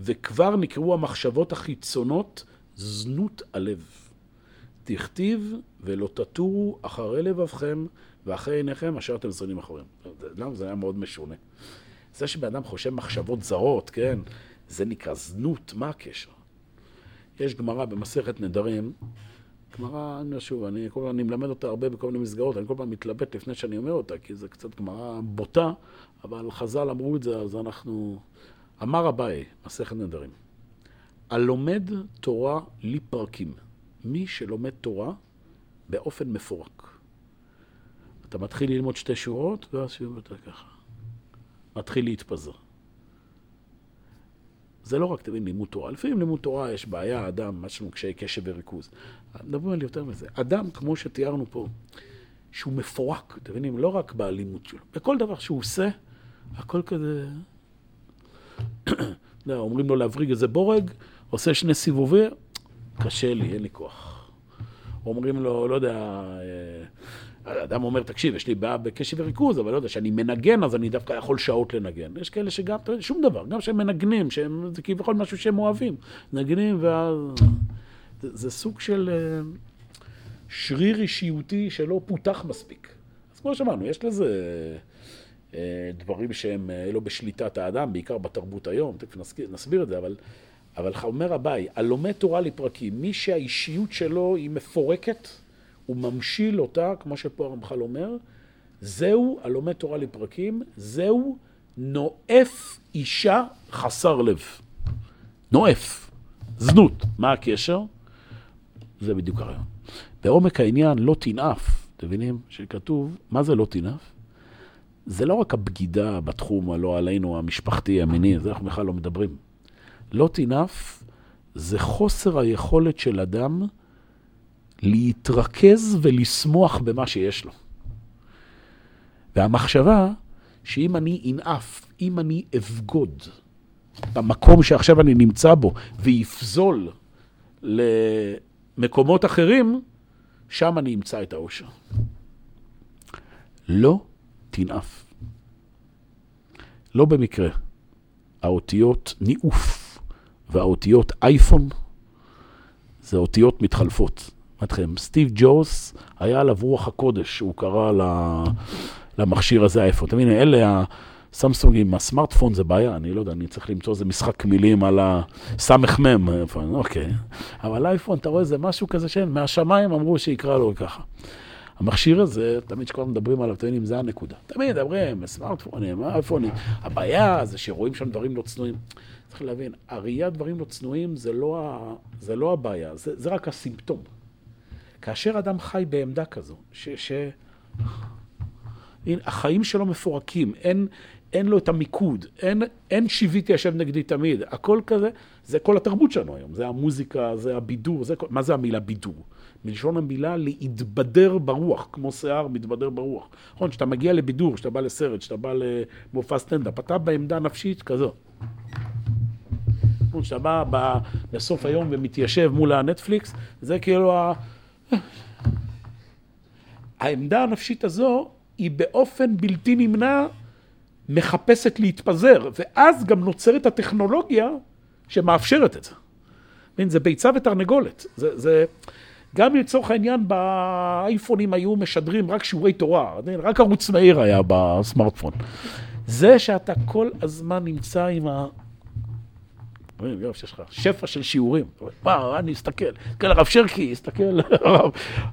וכבר נקראו המחשבות החיצונות זנות הלב. תכתיב ולא תטורו אחרי לבבכם ואחרי עיניכם אשר אתם זרנים אחריהם. למה? זה היה מאוד משונה. זה שבן אדם חושב מחשבות זרות, כן, זה נקרא זנות, מה הקשר? יש גמרא במסכת נדרים, גמרא, אני שוב, אני, כל, אני מלמד אותה הרבה בכל מיני מסגרות, אני כל פעם מתלבט לפני שאני אומר אותה, כי זה קצת גמרא בוטה, אבל חז"ל אמרו את זה, אז אנחנו... אמר אביי, מסכת נדרים, הלומד תורה לי פרקים. מי שלומד תורה באופן מפורק. אתה מתחיל ללמוד שתי שורות, ואז שוב אתה ככה. מתחיל להתפזר. זה לא רק, תבין, לימוד תורה. לפעמים לימוד תורה יש בעיה, אדם, יש לנו קשיי קשב וריכוז. מדברים על יותר מזה. אדם, כמו שתיארנו פה, שהוא מפורק, אתם מבינים? לא רק באלימות שלו. בכל דבר שהוא עושה, הכל כזה... לא, אומרים לו להבריג איזה בורג, עושה שני סיבובים, קשה לי, אין לי כוח. אומרים לו, לא יודע, אה, אדם אומר, תקשיב, יש לי בעיה בקשב וריכוז, אבל לא יודע, שאני מנגן, אז אני דווקא יכול שעות לנגן. יש כאלה שגם, שום דבר, גם שהם מנגנים, שהם, זה כביכול משהו שהם אוהבים. מנגנים, ואז... זה, זה סוג של אה, שריר אישיותי שלא פותח מספיק. אז כמו שאמרנו, יש לזה אה, דברים שהם לא בשליטת האדם, בעיקר בתרבות היום, תכף נסביר את זה, אבל... אבל אומר אביי, הלומד תורה לפרקים, מי שהאישיות שלו היא מפורקת, הוא ממשיל אותה, כמו שפה הרמח"ל אומר, זהו הלומד תורה לפרקים, זהו נואף אישה חסר לב. נואף. זנות. מה הקשר? זה בדיוק הרעיון. בעומק העניין, לא תנאף. אתם מבינים? שכתוב, מה זה לא תנאף? זה לא רק הבגידה בתחום הלא עלינו, המשפחתי, המיני, זה אנחנו בכלל לא מדברים. לא תינף זה חוסר היכולת של אדם להתרכז ולשמוח במה שיש לו. והמחשבה שאם אני אנאף, אם אני אבגוד במקום שעכשיו אני נמצא בו ויפזול למקומות אחרים, שם אני אמצא את האושר. לא תנאף. לא במקרה. האותיות ניאוף והאותיות אייפון זה אותיות מתחלפות. אתכם, סטיב ג'וס, היה עליו רוח הקודש, הוא קרא למכשיר הזה אייפון. אתה מבין, אלה הסמסונגים, הסמארטפון זה בעיה, אני לא יודע, אני צריך למצוא איזה משחק מילים על הסמ"ם, אוקיי. אבל אייפון, אתה רואה, זה משהו כזה שאין, מהשמיים אמרו שיקרא לו ככה. המכשיר הזה, תמיד כשכולם מדברים עליו, אתם יודעים, זה הנקודה. תמיד מדברים, סמארטפונים, אייפונים. הבעיה זה שרואים שם דברים לא צנועים. צריך להבין, הראיית דברים לא צנועים זה לא, זה לא הבעיה, זה, זה רק הסימפטום. כאשר אדם חי בעמדה כזו, ש... ש... הנה, החיים שלו מפורקים, אין, אין לו את המיקוד, אין, אין שיוויתי השם נגדי תמיד, הכל כזה, זה כל התרבות שלנו היום, זה המוזיקה, זה הבידור, זה, מה זה המילה בידור? מלשון המילה להתבדר ברוח, כמו שיער מתבדר ברוח. נכון, כשאתה מגיע לבידור, כשאתה בא לסרט, כשאתה בא למופע סטנדאפ, אתה בעמדה נפשית כזו. שאתה בא בסוף היום ומתיישב מול הנטפליקס, זה כאילו ה... העמדה הנפשית הזו היא באופן בלתי נמנע מחפשת להתפזר, ואז גם נוצרת הטכנולוגיה שמאפשרת את זה. זה ביצה ותרנגולת. זה, זה, גם לצורך העניין באייפונים היו משדרים רק שיעורי תורה, רק ערוץ מהיר היה בסמארטפון. זה שאתה כל הזמן נמצא עם ה... אומרים, יואב, שיש לך שפע של שיעורים. מה, אני אסתכל, תסתכל הרב שרקי, אסתכל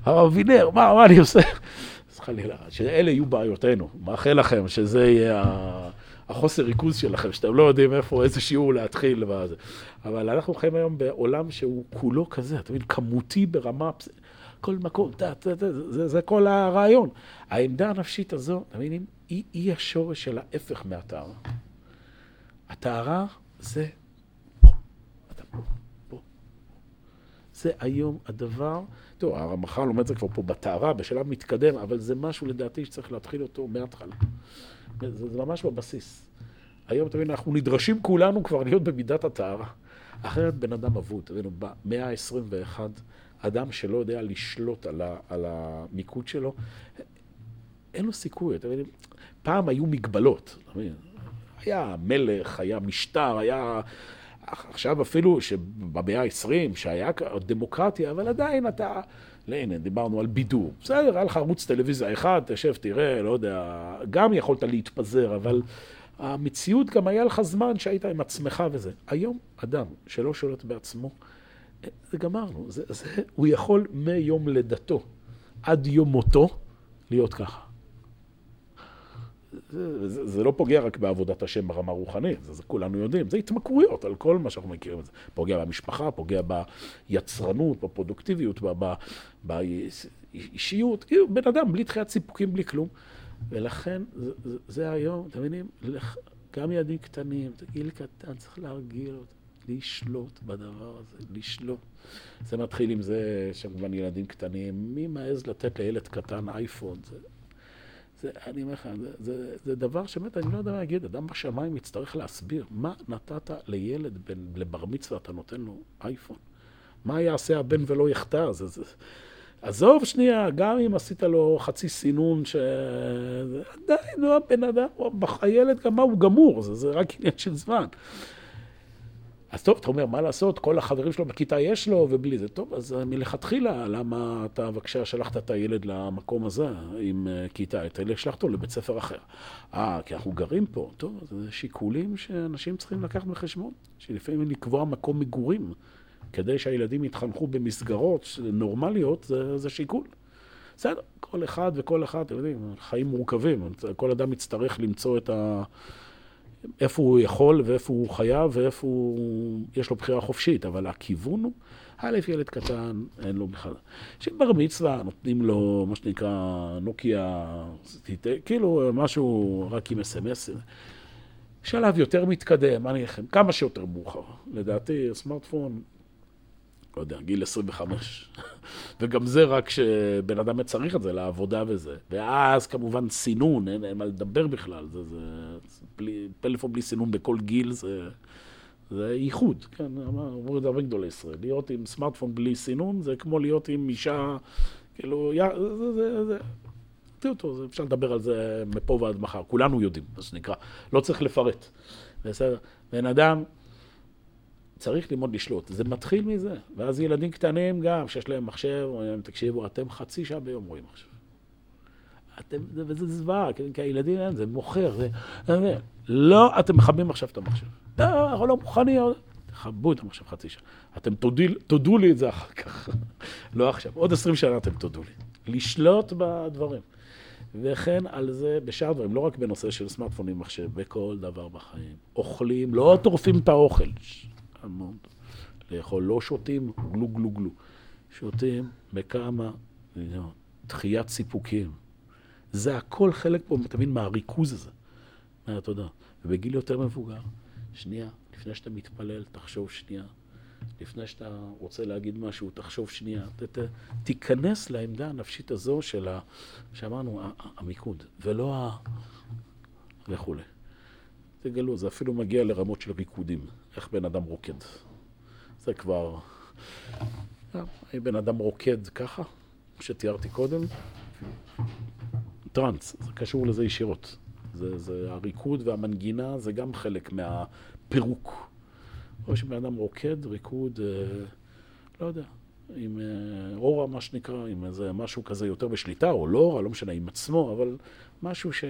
הרב אבינר, מה, מה אני עושה? אז חלילה, שאלה יהיו בעיותינו. מאחל לכם שזה יהיה החוסר ריכוז שלכם, שאתם לא יודעים איפה, איזה שיעור להתחיל. אבל אנחנו חיים היום בעולם שהוא כולו כזה, אתה מבין, כמותי ברמה... כל מקום, תה, תה, תה, זה, זה כל הרעיון. העמדה הנפשית הזו, אתה מבין, היא, היא השורש של ההפך מהטהרה. הטהרה זה זה היום הדבר, תראו, הרמח"ל לומד את זה כבר פה בטהרה, בשלב מתקדם, אבל זה משהו לדעתי שצריך להתחיל אותו מההתחלה. זה, זה ממש בבסיס. היום, אתה מבין, אנחנו נדרשים כולנו כבר להיות במידת הטהרה. אחרת בן אדם אבוד, תבינו, במאה ה-21, אדם שלא יודע לשלוט על, ה, על המיקוד שלו, אין לו סיכוי, אתה מבין? פעם היו מגבלות, אתה מבין? היה מלך, היה משטר, היה... עכשיו אפילו שבמאה ה-20, שהיה דמוקרטיה, אבל עדיין אתה... הנה, דיברנו על בידור. בסדר, היה לך ערוץ טלוויזיה אחד, תשב, תראה, לא יודע, גם יכולת להתפזר, אבל המציאות, גם היה לך זמן שהיית עם עצמך וזה. היום, אדם שלא שולט בעצמו, זה גמרנו. זה, זה, הוא יכול מיום לידתו עד יום מותו להיות ככה. זה, זה, זה לא פוגע רק בעבודת השם ברמה רוחנית, זה, זה כולנו יודעים, זה התמכרויות על כל מה שאנחנו מכירים. זה פוגע במשפחה, פוגע ביצרנות, בפרודוקטיביות, באישיות. כאילו, בן אדם בלי תחיית סיפוקים, בלי כלום. ולכן, זה, זה, זה היום, אתם מבינים, גם ילדים קטנים, זה גיל קטן, צריך להרגיל אותם, לשלוט בדבר הזה, לשלוט. זה מתחיל עם זה שכמובן ילדים קטנים, מי מעז לתת לילד קטן אייפון? זה, זה, אני אומר לך, זה, זה, זה דבר שבאמת, אני לא יודע מה להגיד, אדם בשמיים יצטרך להסביר, מה נתת לילד בן, לבר מצווה, אתה נותן לו אייפון? מה יעשה הבן ולא יחטא? זה, זה, עזוב שנייה, גם אם עשית לו חצי סינון, ש... עדיין, הוא הבן אדם, הילד גם מה הוא גמור, זה, זה רק עניין של זמן. אז טוב, אתה אומר, מה לעשות, כל החברים שלו בכיתה יש לו, ובלי זה. טוב, אז מלכתחילה, למה אתה בבקשה שלחת את הילד למקום הזה עם אה, כיתה? את הילד שלחת אותו לבית ספר אחר. אה, כי אנחנו גרים פה. טוב, זה שיקולים שאנשים צריכים לקחת בחשבון, שלפעמים לקבוע מקום מגורים, כדי שהילדים יתחנכו במסגרות נורמליות, זה, זה שיקול. בסדר, כל אחד וכל אחד, אתם יודעים, חיים מורכבים. כל אדם יצטרך למצוא את ה... איפה הוא יכול ואיפה הוא חייב ואיפה הוא... יש לו בחירה חופשית, אבל הכיוון הוא, א', ילד קטן, אין לו בכלל. שבר מצווה, נותנים לו, מה שנקרא, נוקיה, כאילו משהו רק עם אס.אם.אס. שלב יותר מתקדם, אני לכם, כמה שיותר מאוחר. לדעתי, סמארטפון, לא יודע, גיל 25. וגם זה רק כשבן אדם צריך את זה לעבודה וזה. ואז כמובן סינון, אין, אין מה לדבר בכלל. זה, זה, זה בלי, פלאפון בלי סינון בכל גיל זה, זה ייחוד. כן, אמרו את זה הרבה גדולי ישראל. להיות עם סמארטפון בלי סינון זה כמו להיות עם אישה, כאילו, יא, זה, זה, זה. תראו אותו, אפשר לדבר על זה מפה ועד מחר. כולנו יודעים, מה שנקרא. לא צריך לפרט. בסדר? בן אדם... צריך ללמוד לשלוט. זה מתחיל מזה. ואז ילדים קטנים גם, שיש להם מחשב, אומרים, תקשיבו, אתם חצי שעה ביום רואים מחשב. אתם, וזה זוועה, כי הילדים אין, זה מוכר, זה... לא, אתם מכבים עכשיו את המחשב. לא, אנחנו לא מוכנים, תכבו את המחשב חצי שעה. אתם תודי, תודו לי את זה אחר כך. לא עכשיו, עוד עשרים שנה אתם תודו לי. לשלוט בדברים. וכן על זה בשאר דברים, לא רק בנושא של סמארטפונים, מחשב, בכל דבר בחיים. אוכלים, לא טורפים את האוכל. המון. לאכול, לא שותים גלו גלו גלו. שותים בכמה, דחיית סיפוקים. זה הכל חלק פה, אתה מבין, מהריכוז הזה. מהתודה. ובגיל יותר מבוגר, שנייה, לפני שאתה מתפלל, תחשוב שנייה. לפני שאתה רוצה להגיד משהו, תחשוב שנייה. ת, ת, תיכנס לעמדה הנפשית הזו של, ה, שאמרנו, המיקוד, ולא ה... וכולי. תגלו, זה אפילו מגיע לרמות של ריקודים. איך בן אדם רוקד. זה כבר... האם בן אדם רוקד ככה, שתיארתי קודם? טראנס, זה קשור לזה ישירות. זה, זה הריקוד והמנגינה זה גם חלק מהפירוק. או שבן אדם רוקד, ריקוד, אה, לא יודע, עם אה, אורה, מה שנקרא, עם איזה משהו כזה יותר בשליטה, או לא אורה, לא משנה, עם עצמו, אבל משהו ש...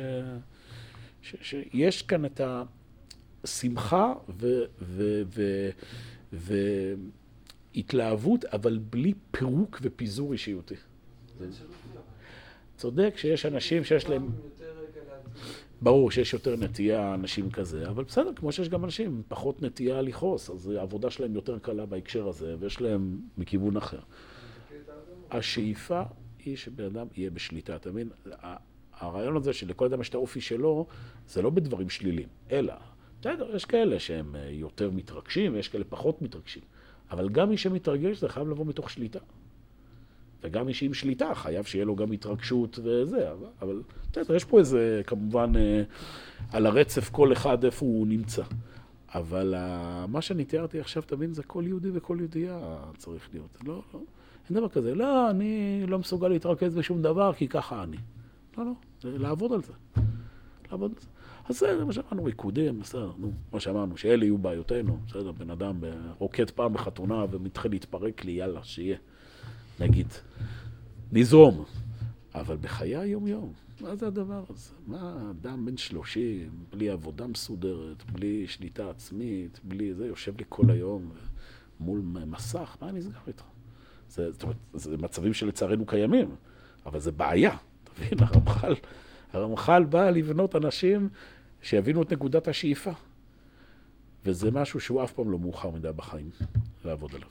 ש... שיש כאן את ה... שמחה והתלהבות, אבל בלי פירוק ופיזור אישיותי. צודק שיש אנשים שיש להם... ברור שיש יותר נטייה, אנשים כזה, אבל בסדר, כמו שיש גם אנשים פחות נטייה לכעוס, אז העבודה שלהם יותר קלה בהקשר הזה, ויש להם מכיוון אחר. השאיפה היא שבן אדם יהיה בשליטה, אתה מבין? הרעיון הזה שלכל אדם יש את האופי שלו, זה לא בדברים שליליים, אלא בסדר, יש כאלה שהם אה, יותר מתרגשים, ויש כאלה פחות מתרגשים. אבל גם מי שמתרגש זה חייב לבוא מתוך שליטה. וגם מי שעם שליטה חייב שיהיה לו גם התרגשות וזה, אבל בסדר, יש פה איזה, כמובן, אה, על הרצף כל אחד איפה הוא נמצא. אבל מה שאני תיארתי עכשיו, תבין, זה כל יהודי וכל יהודייה צריך להיות. לא, לא, אין דבר כזה. לא, אני לא מסוגל להתרכז בשום דבר, כי ככה אני. לא, לא, לעבוד על זה. לעבוד על זה. אז זה מה שאמרנו, ריקודים, בסדר, נו, מה שאמרנו, שאלה יהיו בעיותינו, בסדר, בן אדם רוקד פעם בחתונה ומתחיל להתפרק לי, יאללה, שיהיה, נגיד. נזרום. אבל בחיי היום-יום, מה זה הדבר הזה? מה אדם בן שלושים, בלי עבודה מסודרת, בלי שליטה עצמית, בלי זה, יושב לי כל היום מול מסך, מה נסגר איתך? זה, זאת אומרת, זה מצבים שלצערנו קיימים, אבל זה בעיה. אתה מבין, הרמח"ל, הרמח"ל בא לבנות אנשים שיבינו את נקודת השאיפה. וזה משהו שהוא אף פעם לא מאוחר מדי בחיים לעבוד עליו.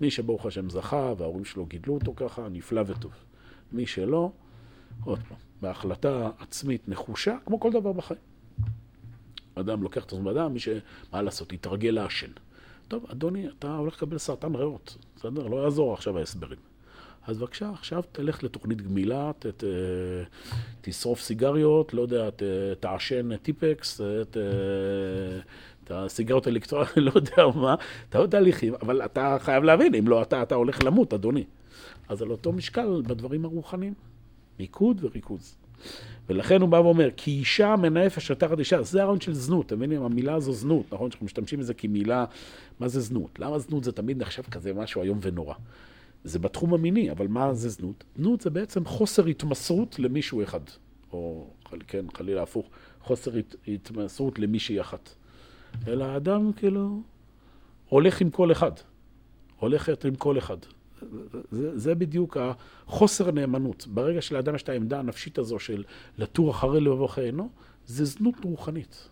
מי שברוך השם זכה וההורים שלו גידלו אותו ככה, נפלא וטוב. מי שלא, עוד פעם, בהחלטה עצמית נחושה, כמו כל דבר בחיים. אדם לוקח את עצמו באדם, מי ש... מה לעשות, יתרגל לעשן. טוב, אדוני, אתה הולך לקבל סרטן ריאות, בסדר? לא יעזור עכשיו ההסברים. אז בבקשה, עכשיו תלך לתוכנית גמילה, ת, ת, תשרוף סיגריות, לא יודע, ת, תעשן טיפקס, ת, את הסיגריות האלקטרוניות, לא יודע מה, אתה עוד תהליכים, אבל אתה חייב להבין, אם לא אתה, אתה הולך למות, אדוני. אז על אותו משקל בדברים הרוחניים, מיקוד וריכוז. ולכן הוא בא ואומר, כי אישה מנאפת תחת אישה, זה הרעיון של זנות, אתם מבינים? המילה הזו זנות, נכון? שאנחנו משתמשים בזה כמילה, מה זה זנות? למה זנות זה תמיד נחשב כזה משהו איום ונורא? זה בתחום המיני, אבל מה זה זנות? זנות זה בעצם חוסר התמסרות למישהו אחד, או כן, חלילה הפוך, חוסר הת, התמסרות למישהי אחת. אלא האדם כאילו הולך עם כל אחד, הולכת עם כל אחד. זה, זה בדיוק החוסר נאמנות. ברגע שלאדם יש את העמדה הנפשית הזו של לתור אחרי לבבו חיינו, זה זנות רוחנית.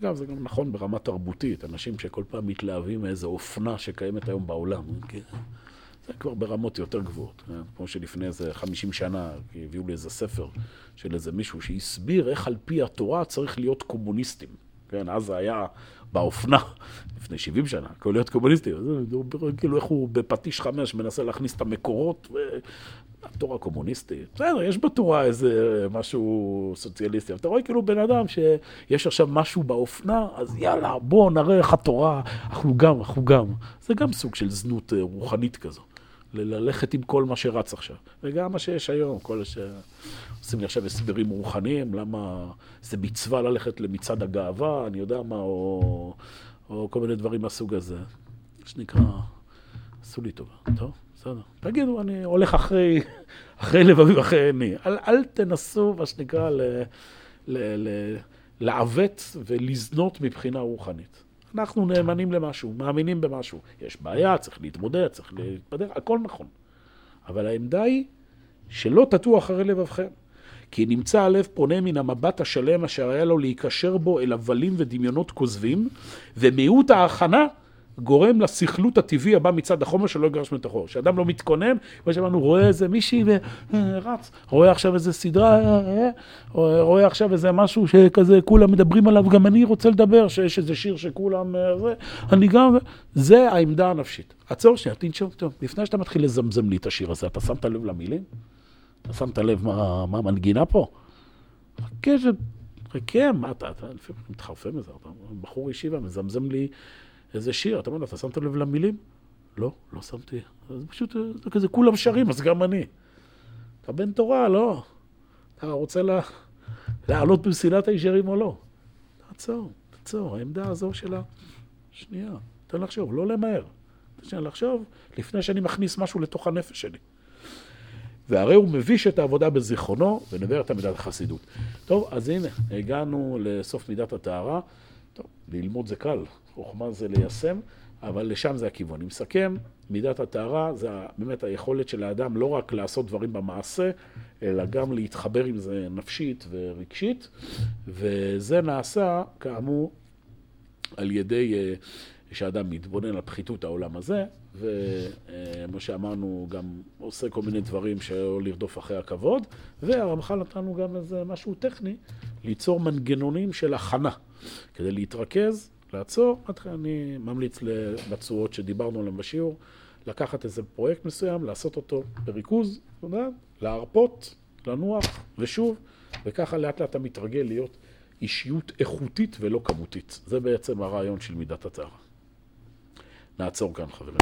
אגב, זה גם נכון ברמה תרבותית, אנשים שכל פעם מתלהבים מאיזו אופנה שקיימת היום בעולם. זה כבר ברמות יותר גבוהות. כמו שלפני איזה 50 שנה הביאו לי איזה ספר של איזה מישהו שהסביר איך על פי התורה צריך להיות קומוניסטים. כן, אז זה היה באופנה, לפני 70 שנה, הכל להיות קומוניסטי. כאילו איך הוא בפטיש חמש מנסה להכניס את המקורות, התורה קומוניסטית. בסדר, יש בתורה איזה משהו סוציאליסטי, אבל אתה רואה כאילו בן אדם שיש עכשיו משהו באופנה, אז יאללה, בוא נראה איך התורה, אנחנו גם, אנחנו גם. זה גם סוג של זנות אה, רוחנית כזו. ללכת עם כל מה שרץ עכשיו. וגם מה שיש היום, כל ש... עושים לי עכשיו הסברים רוחניים, למה זה מצווה ללכת למצעד הגאווה, אני יודע מה, או, או כל מיני דברים מהסוג הזה. שנקרא, עשו לי טובה, טוב, בסדר. תגידו, אני הולך אחרי, אחרי לבבי ואחרי עיני. אל, אל תנסו, מה שנקרא, ל, ל, ל, לעוות ולזנות מבחינה רוחנית. אנחנו נאמנים למשהו, מאמינים במשהו. יש בעיה, צריך להתמודד, צריך להתפדר, הכל נכון. אבל העמדה היא שלא תטו אחרי לבבכם. כי נמצא הלב פונה מן המבט השלם אשר היה לו להיקשר בו אל הבלים ודמיונות כוזבים, ומיעוט ההכנה גורם לסכלות הטבעי הבא מצד החומר שלא יגרש מתוכו. כשאדם לא מתכונן, כמו שאמרנו, רואה איזה מישהי ורץ, רואה עכשיו איזה סדרה, רואה עכשיו איזה משהו שכזה כולם מדברים עליו, גם אני רוצה לדבר, שיש איזה שיר שכולם, אני גם, זה העמדה הנפשית. עצור שנייה, תנשום לפני שאתה מתחיל לזמזם לי את השיר הזה, אתה שמת לב למילים? אתה שמת לב מה, המנגינה פה? חכה, חכה, מה אתה, אתה לפעמים מתחרפן מזה, בחור ישיבה, מזמזם לי איזה שיר, אתה אומר לו, אתה שמת לב למילים? לא, לא שמתי. אז פשוט, זה כזה, כולם שרים, אז גם אני. אתה בן תורה, לא. אתה רוצה לה, לעלות במסילת הישרים או לא? תעצור, תעצור, העמדה הזו שלה, שנייה, תן לחשוב, לא למהר. תן לחשוב לפני שאני מכניס משהו לתוך הנפש שלי. והרי הוא מביש את העבודה בזיכרונו ונבער את מידת החסידות. טוב, אז הנה, הגענו לסוף מידת הטהרה. טוב, ללמוד זה קל, חוכמה זה ליישם, אבל לשם זה הכיוון. אני מסכם, מידת הטהרה זה באמת היכולת של האדם לא רק לעשות דברים במעשה, אלא גם להתחבר עם זה נפשית ורגשית, וזה נעשה, כאמור, על ידי אה, שאדם מתבונן על פחיתות העולם הזה, וכמו שאמרנו, גם עושה כל מיני דברים שלא לרדוף אחרי הכבוד, והרמח"ל נתנו גם איזה משהו טכני, ליצור מנגנונים של הכנה, כדי להתרכז, לעצור. אני ממליץ בצורות שדיברנו עליהן בשיעור, לקחת איזה פרויקט מסוים, לעשות אותו בריכוז, להרפות, לנוח, ושוב, וככה לאט לאט אתה מתרגל להיות אישיות איכותית ולא כמותית. זה בעצם הרעיון של מידת הטהרה. נעצור כאן, חברים.